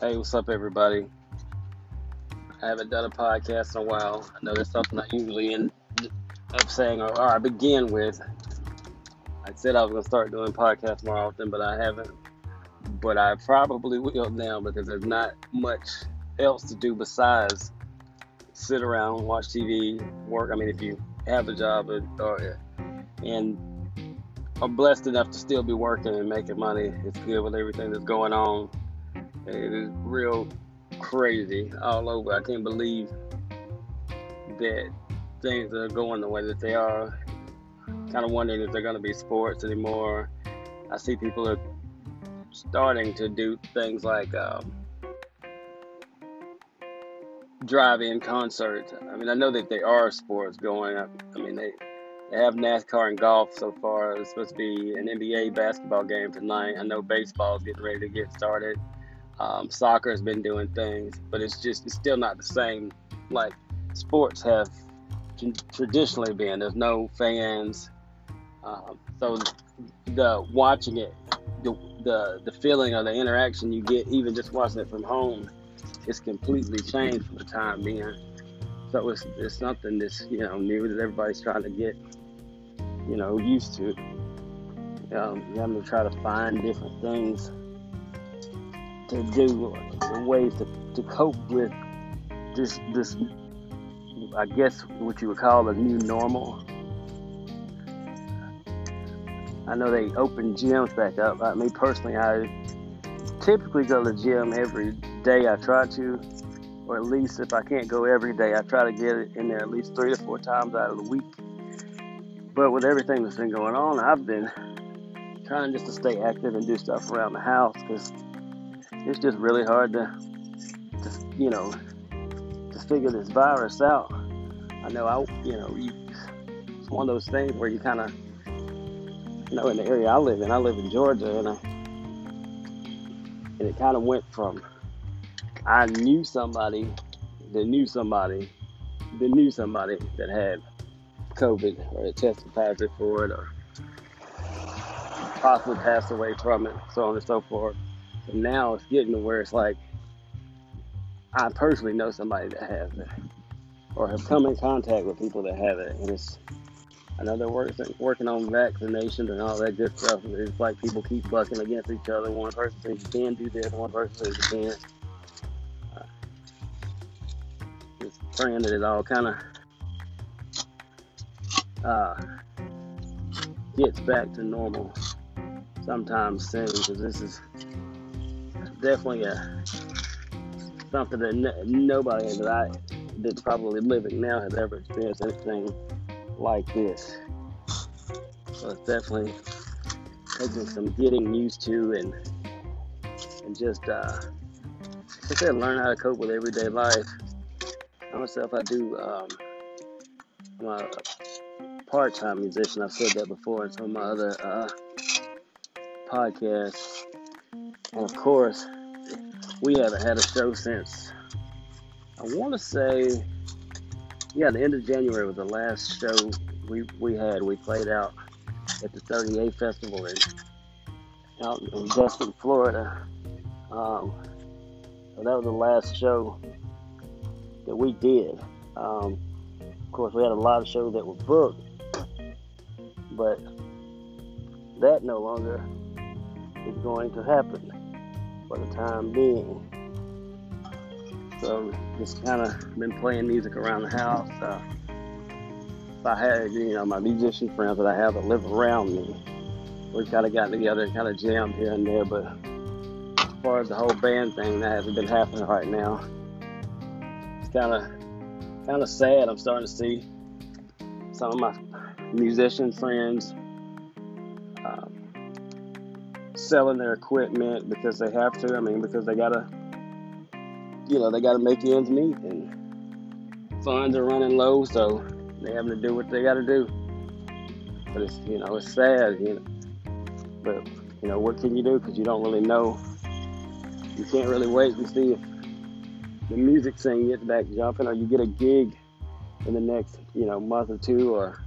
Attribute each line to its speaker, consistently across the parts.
Speaker 1: Hey, what's up, everybody? I haven't done a podcast in a while. I know that's something I usually end up saying, or, or I begin with. I said I was going to start doing podcasts more often, but I haven't. But I probably will now because there's not much else to do besides sit around, watch TV, work. I mean, if you have a job or, or and are blessed enough to still be working and making money, it's good with everything that's going on. It is real crazy all over. I can't believe that things are going the way that they are. Kind of wondering if they're going to be sports anymore. I see people are starting to do things like um, drive-in concerts. I mean, I know that they are sports going. I, I mean, they they have NASCAR and golf so far. It's supposed to be an NBA basketball game tonight. I know baseball's getting ready to get started. Um, soccer has been doing things, but it's just it's still not the same like sports have traditionally been. There's no fans, um, so the watching it, the, the the feeling or the interaction you get, even just watching it from home, it's completely changed for the time being. So it's, it's something that's you know new that everybody's trying to get you know used to. Um, you having to try to find different things to do, ways to, to cope with this this I guess what you would call a new normal. I know they open gyms back up. I mean, personally, I typically go to the gym every day. I try to, or at least if I can't go every day, I try to get in there at least three to four times out of the week. But with everything that's been going on, I've been trying just to stay active and do stuff around the house because it's just really hard to, to you know, to figure this virus out. I know I, you know, you, it's one of those things where you kind of, you know, in the area I live in, I live in Georgia, and I, and it kind of went from I knew somebody that knew somebody that knew somebody that had COVID or tested positive for it or possibly passed away from it, so on and so forth. And now it's getting to where it's like I personally know somebody that has it or have come in contact with people that have it. And it's, I know they're working, working on vaccinations and all that good stuff. It's like people keep bucking against each other. One person says you can do this, one person says you can't. Uh, just praying that it all kind of uh, gets back to normal sometime soon because this is definitely a something that nobody that I that's probably living now has ever experienced anything like this. So it's definitely taking some getting used to and and just uh, I said learn how to cope with everyday life. I myself I do um, I'm a part-time musician. I've said that before in some of my other uh, podcasts. And of course, we haven't had a show since I want to say, yeah, the end of January was the last show we, we had. We played out at the 30A Festival in, out in Destin, Florida. Um, so that was the last show that we did. Um, of course, we had a lot of shows that were booked, but that no longer is going to happen for the time being. So just kind of been playing music around the house. Uh, I had, you know, my musician friends that I have that live around me, we kind of got together and kind of jammed here and there. But as far as the whole band thing, that hasn't been happening right now. It's kind of kind of sad. I'm starting to see some of my musician friends selling their equipment because they have to. I mean, because they gotta, you know, they gotta make ends meet, and funds are running low, so they having to do what they gotta do. But it's, you know, it's sad, you know. But you know, what can you do? Because you don't really know. You can't really wait and see if the music scene gets back jumping, or you get a gig in the next, you know, month or two, or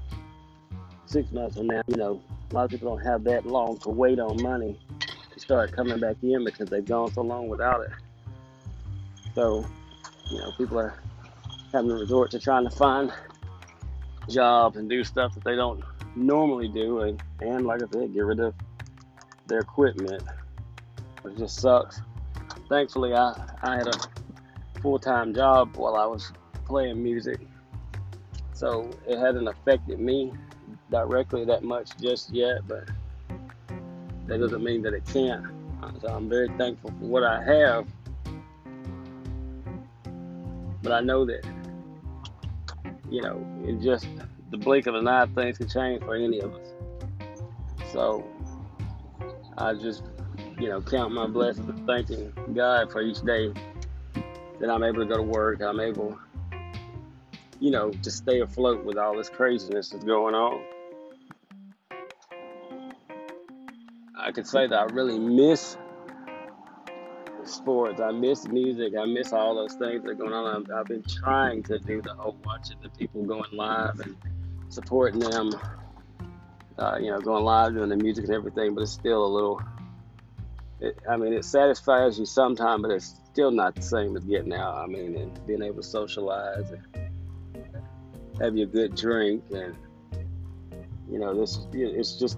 Speaker 1: six months from now. You know, a lot of people don't have that long to wait on money to start coming back in because they've gone so long without it. So, you know, people are having to resort to trying to find jobs and do stuff that they don't normally do, and, and like I said, get rid of their equipment. It just sucks. Thankfully, I, I had a full time job while I was playing music, so it hasn't affected me directly that much just yet, but that doesn't mean that it can't. So I'm very thankful for what I have. But I know that, you know, in just the blink of an eye, things can change for any of us. So I just, you know, count my blessings, thanking God for each day that I'm able to go to work. I'm able, you know, to stay afloat with all this craziness that's going on. I could say that I really miss sports. I miss music. I miss all those things that are going on. I've, I've been trying to do the whole watching the people going live and supporting them. Uh, you know, going live, doing the music and everything, but it's still a little. It, I mean, it satisfies you sometimes, but it's still not the same as getting out. I mean, and being able to socialize and have your good drink, and you know, this it's just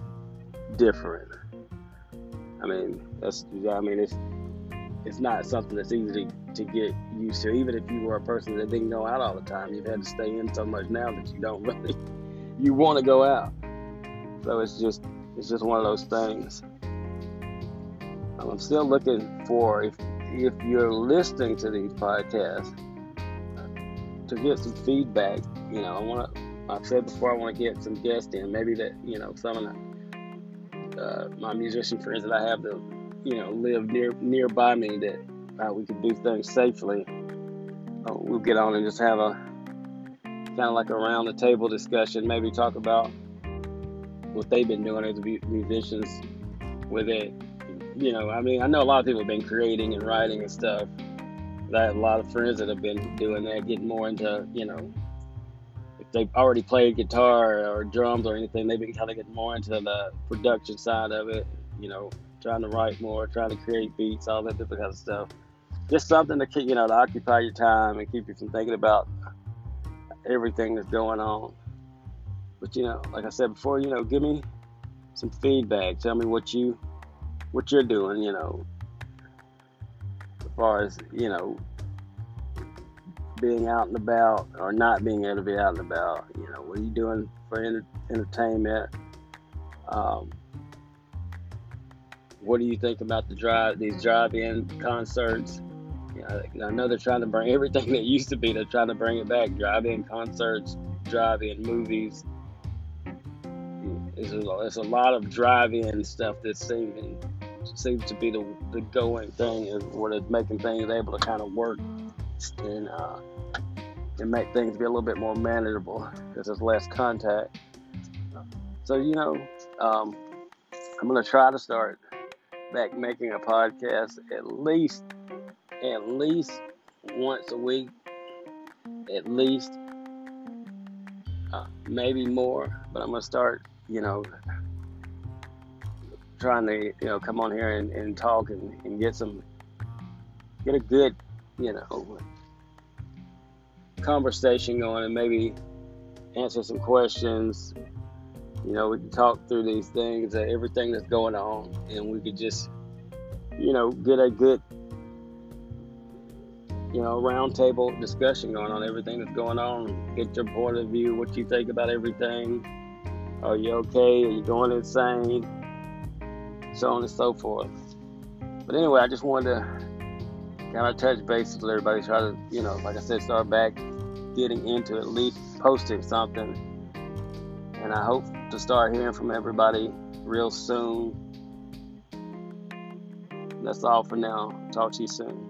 Speaker 1: different. I mean, that's I mean, it's it's not something that's easy to get used to. Even if you were a person that didn't go out all the time, you've had to stay in so much now that you don't really you want to go out. So it's just it's just one of those things. I'm still looking for if if you're listening to these podcasts to get some feedback. You know, I want to. I've said before I want to get some guests in. Maybe that you know some of the uh, my musician friends that I have that you know live near nearby me that uh, we could do things safely. Uh, we'll get on and just have a kind of like a round the table discussion. Maybe talk about what they've been doing as musicians with it. You know, I mean, I know a lot of people have been creating and writing and stuff. I have a lot of friends that have been doing that, getting more into, you know, if they've already played guitar or drums or anything, they've been kind of getting more into the production side of it, you know, trying to write more, trying to create beats, all that different kind of stuff. Just something to keep, you know, to occupy your time and keep you from thinking about everything that's going on. But you know, like I said before, you know, give me some feedback. Tell me what you what you're doing, you know, far as, you know, being out and about or not being able to be out and about. You know, what are you doing for enter- entertainment? Um, what do you think about the drive these drive-in concerts? You know, I know they're trying to bring everything that used to be. They're trying to bring it back. Drive-in concerts, drive-in movies. There's a, a lot of drive-in stuff that seems seems to be the, the going thing, and what is making things able to kind of work and uh, and make things be a little bit more manageable because there's less contact. So you know, um, I'm gonna try to start back making a podcast at least at least once a week, at least uh, maybe more. But I'm gonna start, you know, trying to you know come on here and, and talk and, and get some get a good you know conversation going and maybe answer some questions. You know, we can talk through these things, uh, everything that's going on, and we could just, you know, get a good, you know, roundtable discussion going on everything that's going on. Get your point of view, what you think about everything. Are you okay? Are you going insane? So on and so forth. But anyway, I just wanted to kind of touch base with everybody. Try to, you know, like I said, start back getting into at least posting something. And I hope to start hearing from everybody real soon. That's all for now. Talk to you soon.